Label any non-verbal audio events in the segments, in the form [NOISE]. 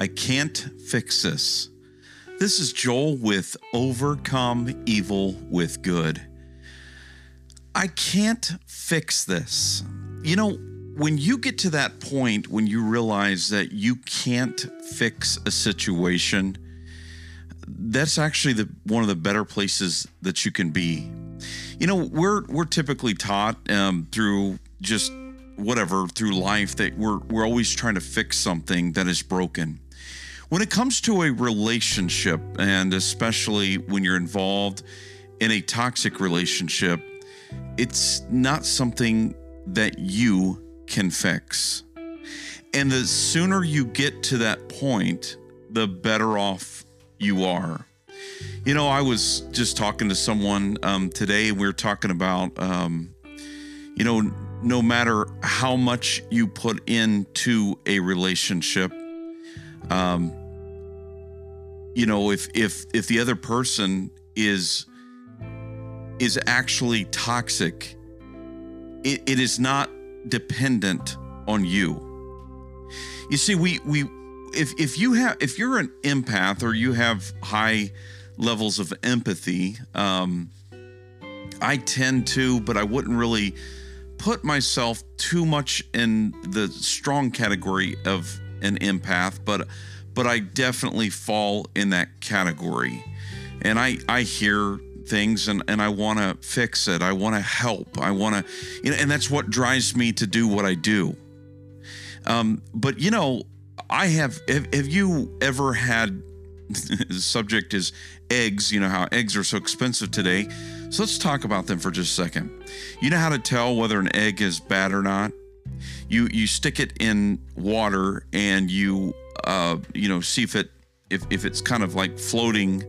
I can't fix this. This is Joel with Overcome Evil with Good. I can't fix this. You know, when you get to that point when you realize that you can't fix a situation, that's actually the one of the better places that you can be. You know, we're we're typically taught um, through just whatever through life that we're we're always trying to fix something that is broken. When it comes to a relationship, and especially when you're involved in a toxic relationship, it's not something that you can fix. And the sooner you get to that point, the better off you are. You know, I was just talking to someone um, today, and we were talking about, um, you know, no matter how much you put into a relationship, um, you know, if if if the other person is is actually toxic, it, it is not dependent on you. You see, we we if if you have if you're an empath or you have high levels of empathy, um, I tend to, but I wouldn't really put myself too much in the strong category of an empath, but but I definitely fall in that category. And I I hear things and, and I want to fix it. I want to help. I want to, you know, and that's what drives me to do what I do. Um, but you know, I have, have, have you ever had, [LAUGHS] the subject is eggs, you know, how eggs are so expensive today. So let's talk about them for just a second. You know how to tell whether an egg is bad or not? You, you stick it in water and you, uh, you know, see if it, if, if it's kind of like floating,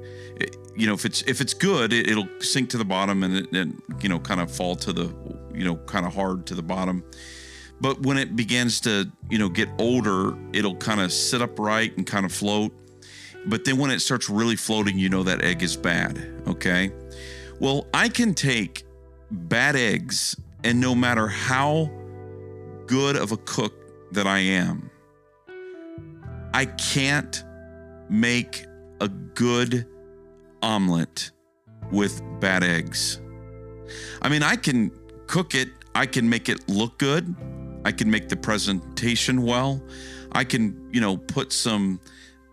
you know if it's if it's good it, will sink to the bottom and it, and you know kind of fall to the you know kind of hard to the bottom. But when it begins to you know get older it'll kind of sit upright and kind of float. But then when it starts really floating you know that egg is bad okay? Well i can take bad eggs and no matter how good of a cook that i am i can't make a good omelet with bad eggs. I mean, I can cook it, I can make it look good, I can make the presentation well, I can, you know, put some,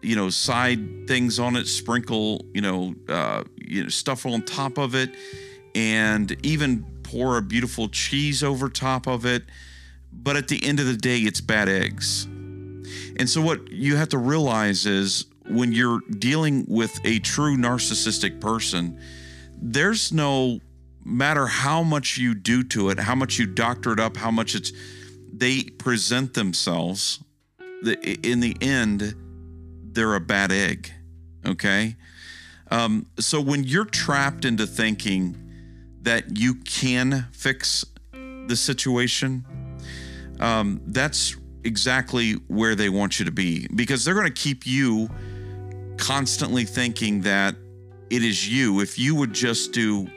you know, side things on it, sprinkle, you know, uh, you know, stuff on top of it, and even pour a beautiful cheese over top of it. But at the end of the day, it's bad eggs. And so, what you have to realize is when you're dealing with a true narcissistic person, there's no matter how much you do to it, how much you doctor it up, how much it's they present themselves. In the end, they're a bad egg. Okay. Um, so when you're trapped into thinking that you can fix the situation, um, that's exactly where they want you to be because they're going to keep you constantly thinking that it is you. If you would just do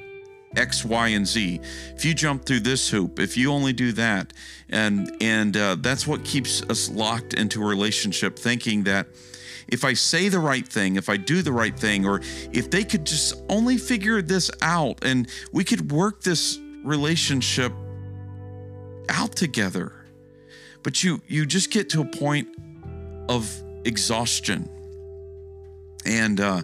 X, Y, and Z, if you jump through this hoop, if you only do that, and and uh, that's what keeps us locked into a relationship, thinking that if I say the right thing, if I do the right thing, or if they could just only figure this out, and we could work this relationship out together. But you you just get to a point of exhaustion. And uh,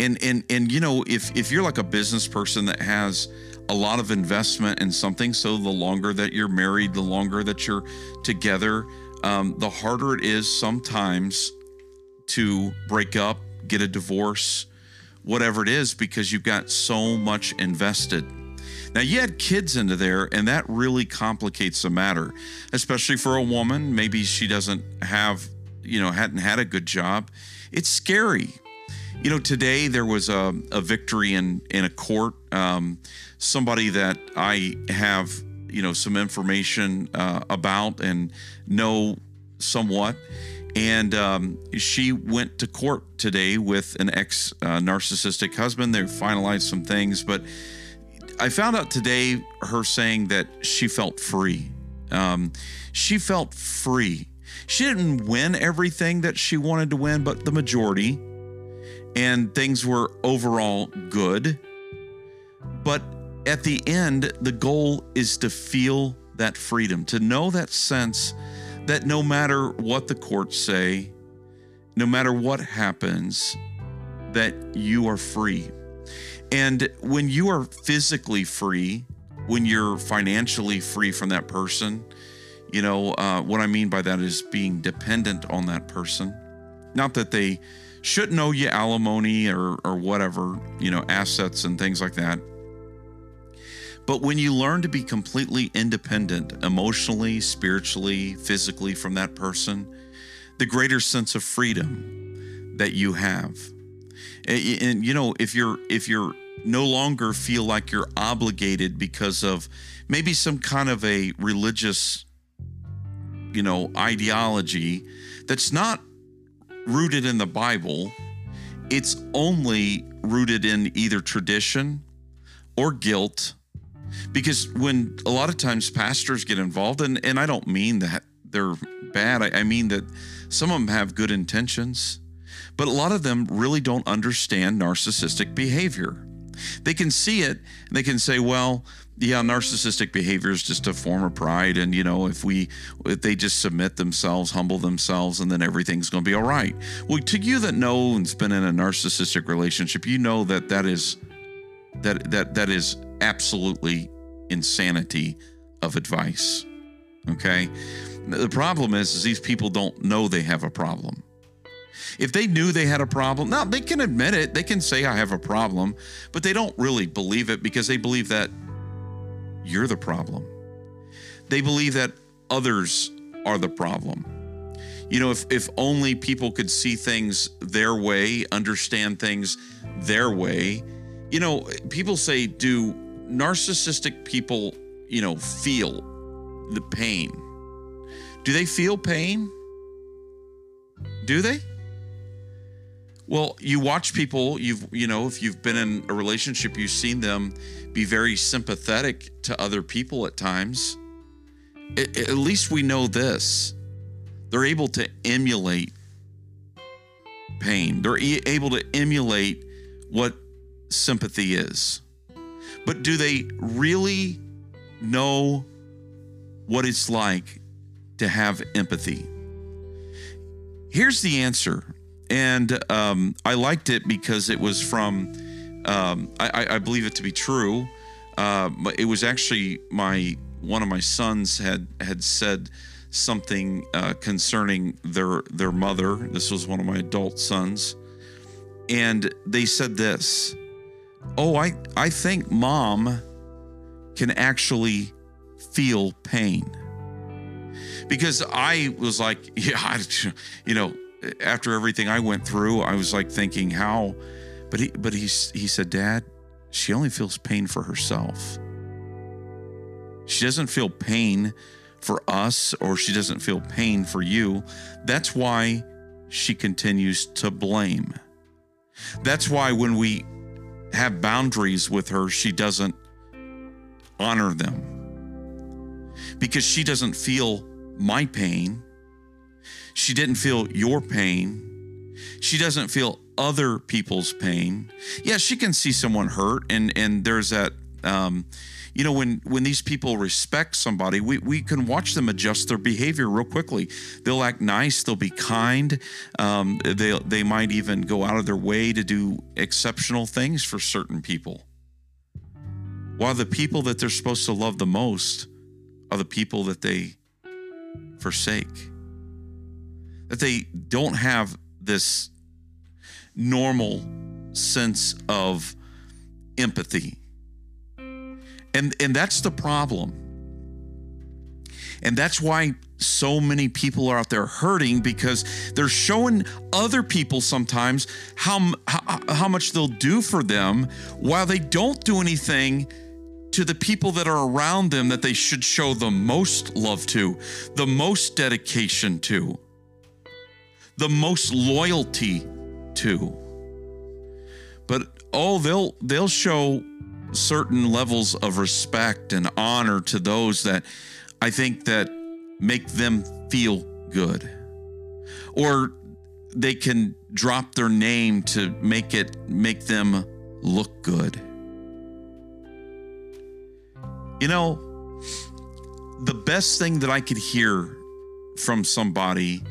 and and and you know if if you're like a business person that has a lot of investment in something so the longer that you're married the longer that you're together um, the harder it is sometimes to break up get a divorce whatever it is because you've got so much invested now you add kids into there and that really complicates the matter especially for a woman maybe she doesn't have you know hadn't had a good job it's scary you know, today there was a, a victory in in a court. Um, somebody that I have, you know, some information uh, about and know somewhat, and um, she went to court today with an ex uh, narcissistic husband. They finalized some things, but I found out today her saying that she felt free. Um, she felt free She didn't win everything that she wanted to win, but the majority. And things were overall good. But at the end, the goal is to feel that freedom, to know that sense that no matter what the courts say, no matter what happens, that you are free. And when you are physically free, when you're financially free from that person, you know, uh, what I mean by that is being dependent on that person. Not that they shouldn't owe you alimony or, or whatever, you know, assets and things like that. But when you learn to be completely independent, emotionally, spiritually, physically from that person, the greater sense of freedom that you have. And, and you know, if you're if you're no longer feel like you're obligated because of maybe some kind of a religious you know ideology that's not rooted in the Bible, it's only rooted in either tradition or guilt. Because when a lot of times pastors get involved and, and i don't mean that they're bad I, I, mean that some of them have good intentions but a lot of them really don't understand narcissistic behavior they can see it and they can say well yeah narcissistic behavior is just a form of pride and you know if we if they just submit themselves humble themselves and then everything's going to be all right well to you that know and's been in a narcissistic relationship you know that that is that that that is absolutely insanity of advice. Okay? The problem is, is these people don't know they have a problem. If they knew they had a problem, now they can admit it, they can say I have a problem, but they don't really believe it because they believe that you're the problem. They believe that others are the problem. You know, if if only people could see things their way, understand things their way. You know, people say do narcissistic people, you know, feel the pain. Do they feel pain? Do they? Well, you watch people, you've, you know, if you've been in a relationship, you've seen them be very sympathetic to other people at times. It, at least we know this. They're able to emulate pain, they're e- able to emulate what sympathy is. But do they really know what it's like to have empathy? Here's the answer. And um, I liked it because it was from, um, I, I, believe it to be true. Uh, it was actually my one of my sons had had said something uh, concerning their their mother. This was one of my adult sons, and they said this oh, I, I think mom can actually feel pain. Because I was like, [LAUGHS] yeah, I, you know, after everything I went through, I was like thinking how, but he, but he, he said, Dad, she only feels pain for herself. She doesn't feel pain for us or she doesn't feel pain for you. That's why she continues to blame. That's why when we have boundaries with her, she doesn't honor them because she doesn't feel my pain. She didn't feel your pain. She doesn't feel other people's pain. Yeah, she can see someone hurt, and and there's that um, you know when when these people respect somebody we, we can watch them adjust their behavior real quickly they'll act nice they'll be kind um, they, they might even go out of their way to do exceptional things for certain people while the people that they're supposed to love the most are the people that they forsake that they don't have this normal sense of empathy and and that's the problem. And that's why so many people are out there hurting because they're showing other people sometimes how, how, how much they'll do for them while they don't do anything to the people that are around them that they should show the most love to, the most dedication to, the most loyalty to. But oh, they'll they'll show certain levels of respect and honor to those that I think that make them feel good. Or they can drop their name to make it make them look good. You know, the best thing that I could hear from somebody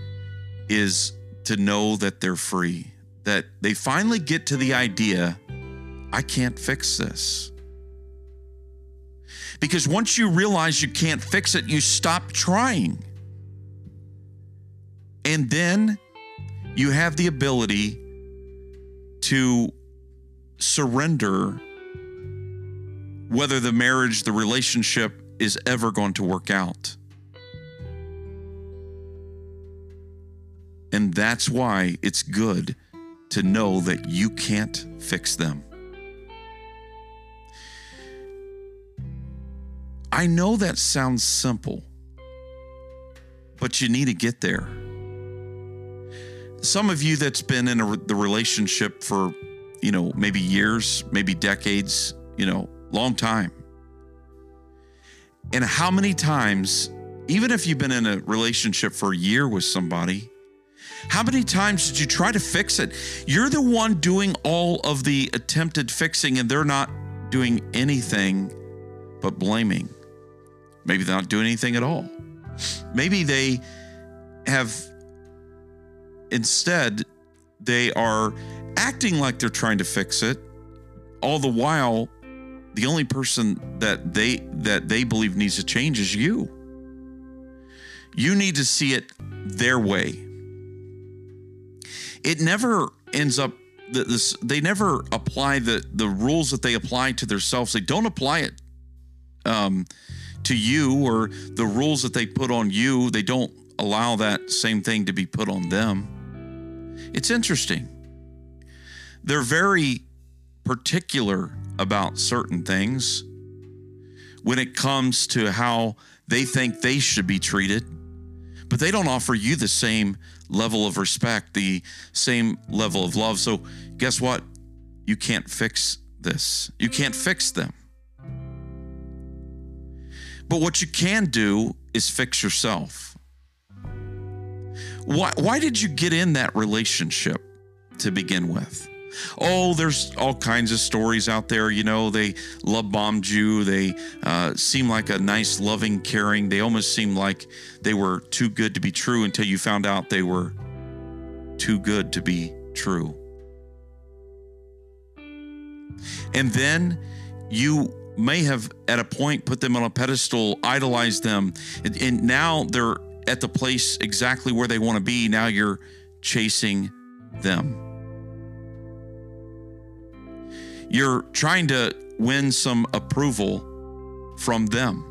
is to know that they're free, that they finally get to the idea I can't fix this. Because once you realize you can't fix it, you stop trying. And then you have the ability to surrender whether the marriage, the relationship is ever going to work out. And that's why it's good to know that you can't fix them. I know that sounds simple, but you need to get there. Some of you that's been in a, the relationship for, you know, maybe years, maybe decades, you know, long time. And how many times, even if you've been in a relationship for a year with somebody, how many times did you try to fix it? You're the one doing all of the attempted fixing, and they're not doing anything but blaming. Maybe they're not doing anything at all. Maybe they have instead, they are acting like they're trying to fix it, all the while the only person that they that they believe needs to change is you you need to see it their way it never ends up this they never apply the the rules that they apply to themselves. They don't apply it um, to you or the rules that they put on you. They don't allow that same thing to be put on them. It's interesting. They're very particular about certain things when it comes to how they think they should be treated, but they don't offer you the same level of respect, the same level of love. So, guess what? You can't fix this. You can't fix them. But what you can do is fix yourself. Why, why did you get in that relationship to begin with? Oh, there's all kinds of stories out there. You know, they love bombed you. They uh, seem like a nice, loving, caring. They almost seem like they were too good to be true until you found out they were too good to be true. And then you may have, at a point, put them on a pedestal, idolized them, and, and now they're at the place exactly where they want to be. Now you're chasing them. You're trying to win some approval from them.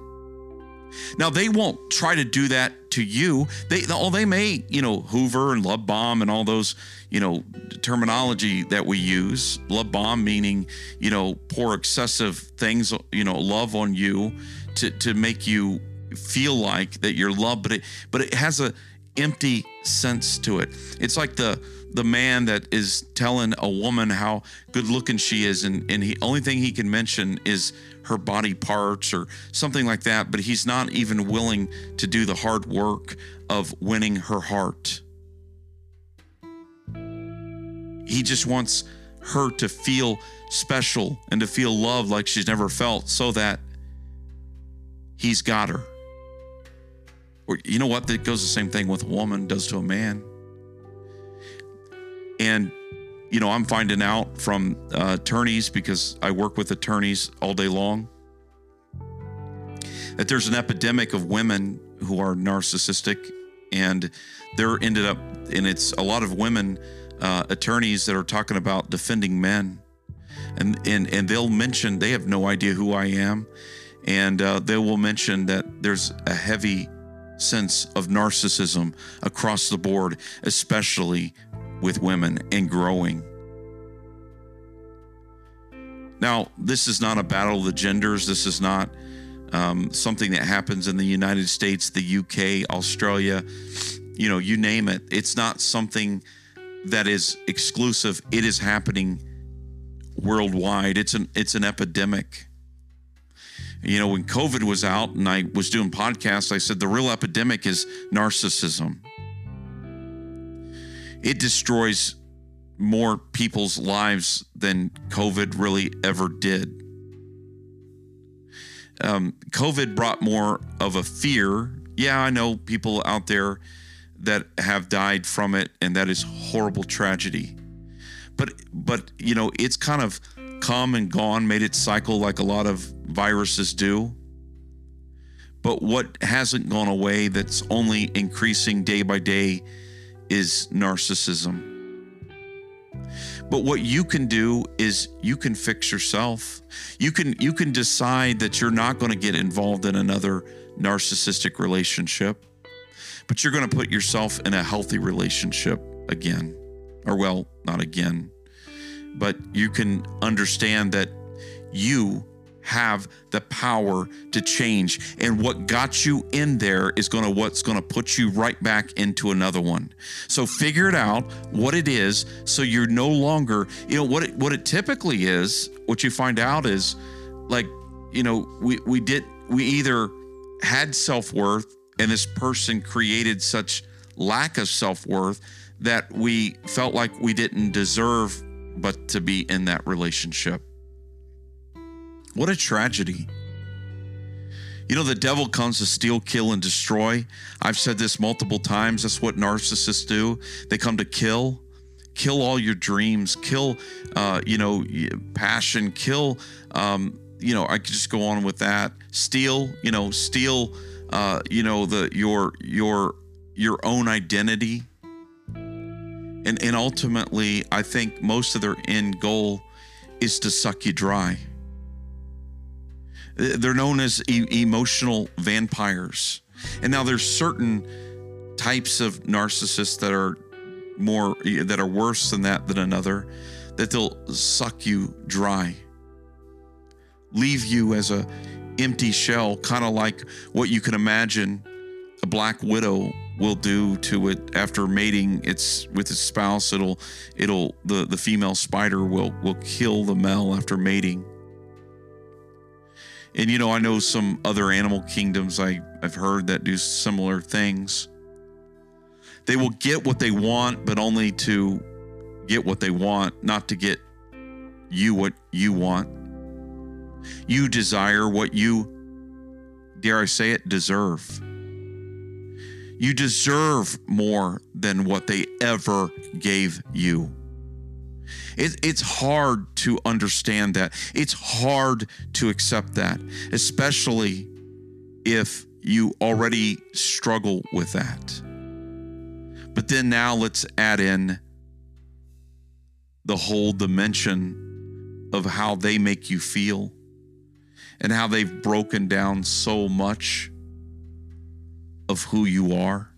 Now they won't try to do that to you. They oh they may you know Hoover and love bomb and all those you know terminology that we use. Love bomb meaning you know pour excessive things you know love on you to to make you feel like that you're loved, but it but it has a empty sense to it. It's like the the man that is telling a woman how good looking she is and and he only thing he can mention is her body parts or something like that but he's not even willing to do the hard work of winning her heart. He just wants her to feel special and to feel loved like she's never felt so that he's got her. Or you know what? That goes the same thing with a woman does to a man and, you know, I'm finding out from uh, attorneys because I work with attorneys all day long that there's an epidemic of women who are narcissistic and they're ended up, and it's a lot of women uh, attorneys that are talking about defending men. And, and, and they'll mention they have no idea who I am. And uh, they will mention that there's a heavy sense of narcissism across the board, especially with women and growing. Now, this is not a battle of the genders. This is not um, something that happens in the United States, the UK, Australia, you know, you name it. It's not something that is exclusive. It is happening worldwide. It's an it's an epidemic. You know, when COVID was out and I was doing podcasts, I said the real epidemic is narcissism. It destroys more people's lives than COVID really ever did. Um, COVID brought more of a fear. Yeah, I know people out there that have died from it, and that is horrible tragedy. But but you know, it's kind of come and gone, made it cycle like a lot of viruses do. But what hasn't gone away, that's only increasing day by day, is narcissism. But what you can do is you can fix yourself. You can you can decide that you're not going to get involved in another narcissistic relationship, but you're going to put yourself in a healthy relationship again. Or well, not again. But you can understand that you have the power to change. And what got you in there is going to what's going to put you right back into another one. So figure it out what it is so you're no longer you know what it what it typically is what you find out is like you know we we did we either had self-worth and this person created such lack of self-worth that we felt like we didn't deserve but to be in that relationship what a tragedy. You know, the devil comes to steal, kill, and destroy. I've said this multiple times. That's what narcissists do. They come to kill, kill all your dreams, kill, uh, you know, passion, kill, um, you know, I could just go on with that. Steal, you know, steal, uh, you know, the your your your own identity. And and ultimately, I think most of their end goal is to suck you dry. They're known as e- emotional vampires. And now there's certain types of narcissists that are more that are worse than that than another that they'll suck you dry. Leave you as a empty shell, kind of like what you can imagine a black widow will do to it after mating its with its spouse it'll it'll the the female spider will will kill the male after mating and you know, I know some other animal kingdoms I, I've heard that do similar things. They will get what they want, but only to get what they want, not to get you what you want. You desire what you, dare I say it, deserve. You deserve more than what they ever gave you. It, it's hard to understand that. It's hard to accept that, especially if you already struggle with that. But then now let's add in the whole dimension of how they make you feel and how they've broken down so much of who you are.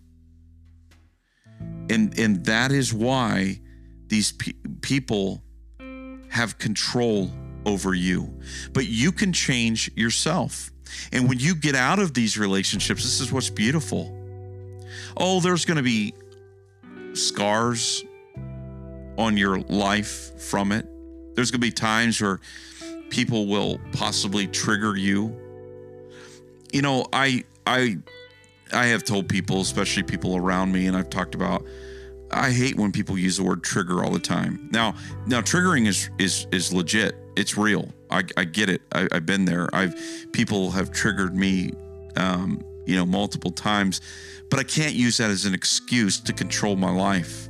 And and that is why these pe- people have control over you, but you can change yourself. And when you get out of these relationships, this is what's beautiful. Oh, there's going to be scars on your life from it. There's going to be times where people will possibly trigger you. You know, I I I have told people, especially people around me and I've talked about I hate when people use the word trigger all the time. Now, now triggering is is is legit. It's real. I, I get it. I, have been there. I've people have triggered me, um, you know, multiple times, but I can't use that as an excuse to control my life.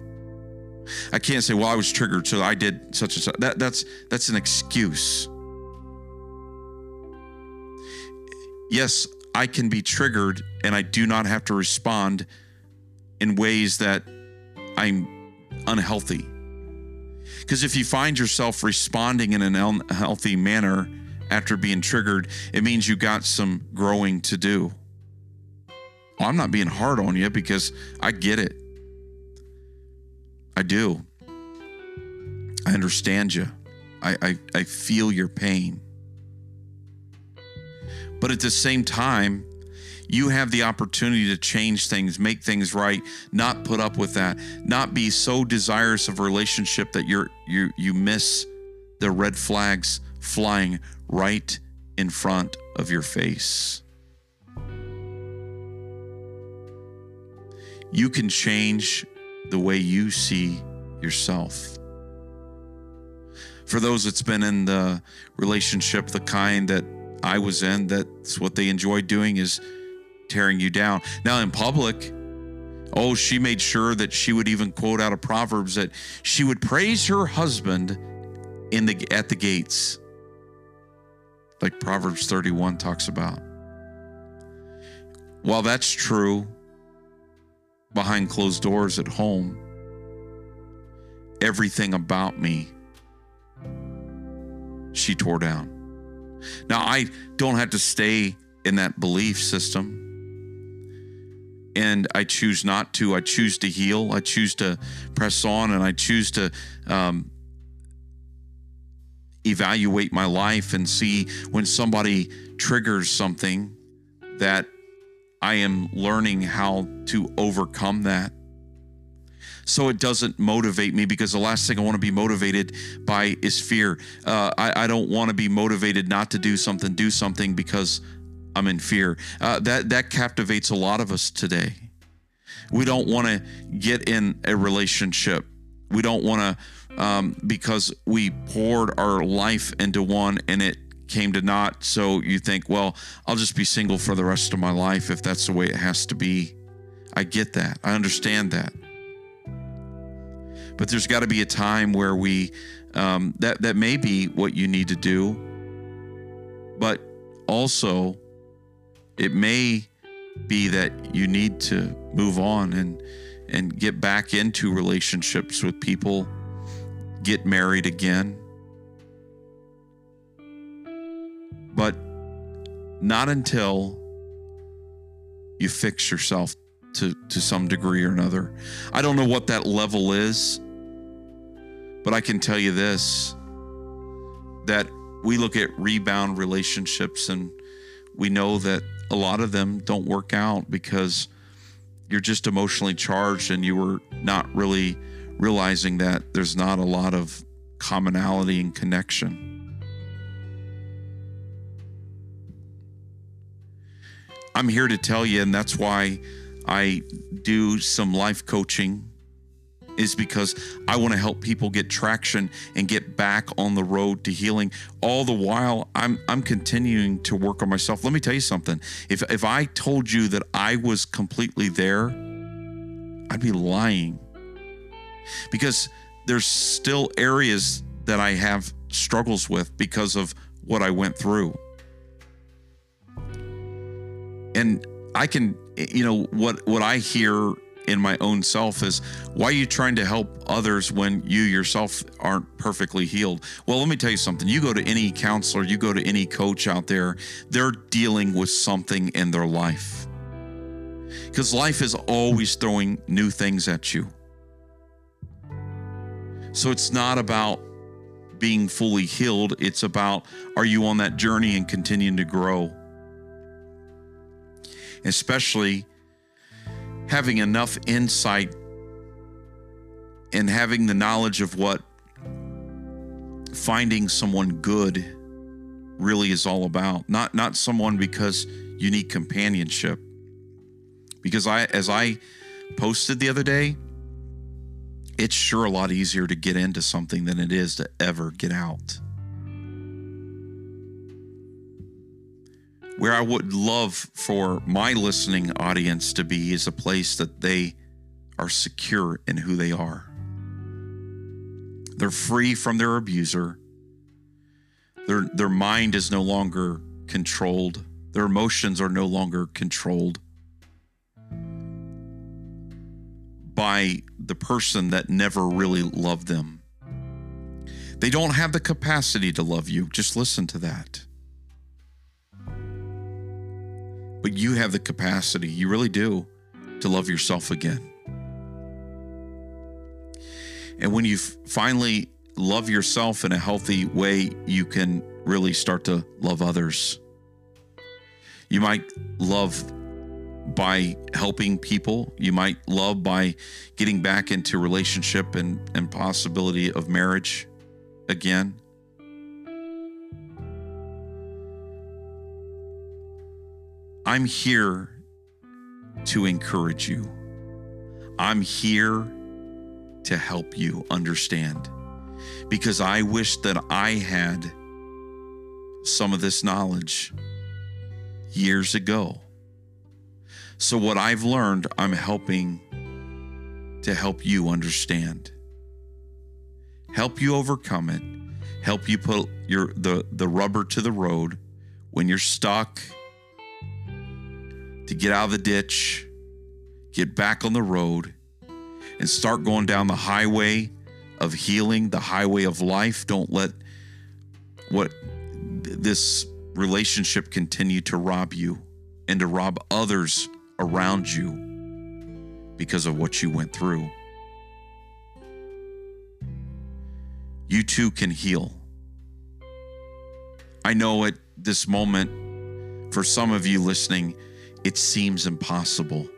I can't say, "Well, I was triggered, so I did such and such." That that's that's an excuse. Yes, I can be triggered, and I do not have to respond in ways that I'm unhealthy. Because if you find yourself responding in an unhealthy manner after being triggered, it means you got some growing to do. I'm not being hard on you because I get it. I do. I understand you. I, I, I feel your pain. But at the same time, you have the opportunity to change things, make things right, not put up with that, not be so desirous of a relationship that you're you you miss the red flags flying right in front of your face. You can change the way you see yourself. For those that's been in the relationship, the kind that I was in, that's what they enjoy doing is tearing you down. Now, in public, oh, she made sure that she would even quote out of Proverbs that she would praise her husband in the at the gates, like Proverbs 31 talks about. While that's true, behind closed doors at home, everything about me she tore down. Now, I don't have to stay in that belief system. And I choose not to. I choose to heal. I choose to press on and I choose to um, evaluate my life and see when somebody triggers something that I am learning how to overcome that so it doesn't motivate me because the last thing I want to be motivated by is fear. Uh, I, I, don't want to be motivated not to do something, do something because I'm in fear. Uh, that that captivates a lot of us today. We don't want to get in a relationship. We don't want to um, because we poured our life into one and it came to naught. So you think, well, I'll just be single for the rest of my life if that's the way it has to be. I get that. I understand that but there's got to be a time where we um, that that may be what you need to do but also it may be that you need to move on and and get back into relationships with people get married again but not until you fix yourself to to some degree or another. I don't know what that level is. But I can tell you this that we look at rebound relationships and we know that a lot of them don't work out because you're just emotionally charged and you were not really realizing that there's not a lot of commonality and connection. I'm here to tell you, and that's why I do some life coaching is because I want to help people get traction and get back on the road to healing. All the while, I'm I'm continuing to work on myself. Let me tell you something. If if I told you that I was completely there, I'd be lying. Because there's still areas that I have struggles with because of what I went through. And I can you know what what I hear in my own self is why are you trying to help others when you yourself aren't perfectly healed? Well, let me tell you something. You go to any counselor, you go to any coach out there, they're dealing with something in their life. Because life is always throwing new things at you. So it's not about being fully healed, it's about are you on that journey and continuing to grow? Especially having enough insight and having the knowledge of what finding someone good really is all about. Not not someone because you need companionship. Because i as i posted the other day it's sure a lot easier to get into something than it is to ever get out where I would love for my listening audience to be is a place that they are secure in who they are. They're free from their abuser. Their, their mind is no longer controlled. Their emotions are no longer controlled by the person that never really loved them. They don't have the capacity to love you. Just listen to that. But you have the capacity, you really do, to love yourself again. And when you finally love yourself in a healthy way, you can really start to love others. You might love by helping people. You might love by getting back into relationship and, and possibility of marriage again. I'm here to encourage you. I'm here to help you understand because I wish that I had some of this knowledge years ago. So, what I've learned, I'm helping to help you understand, help you overcome it, help you put your the, the rubber to the road when you're stuck, to get out of the ditch, get back on the road, and start going down the highway of healing, the highway of life. Don't let what this relationship continue to rob you and to rob others around you because of what you went through. You too can heal. I know at this moment, for some of you listening, it seems impossible.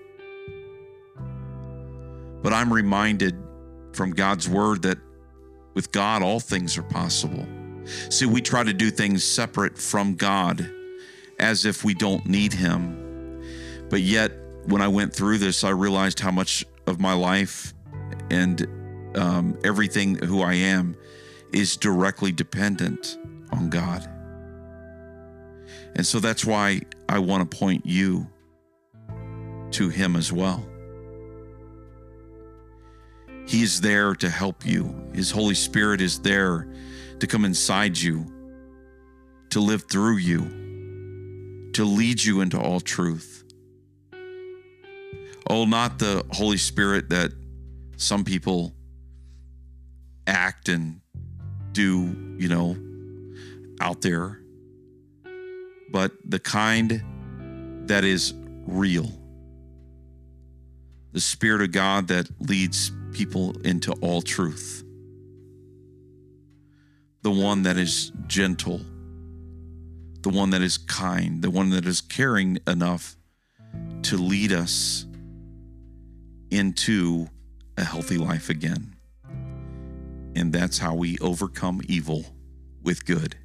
But I'm reminded from God's word that with God, all things are possible. See, we try to do things separate from God as if we don't need Him. But yet, when I went through this, I realized how much of my life and um, everything who I am is directly dependent on God. And so that's why I want to point you to Him as well. He is there to help you. His Holy Spirit is there to come inside you, to live through you, to lead you into all truth. Oh, not the Holy Spirit that some people act and do, you know, out there, but the kind that is real. The Spirit of God that leads people into all truth. The one that is gentle, the one that is kind, the one that is caring enough to lead us into a healthy life again. And that's how we overcome evil with good.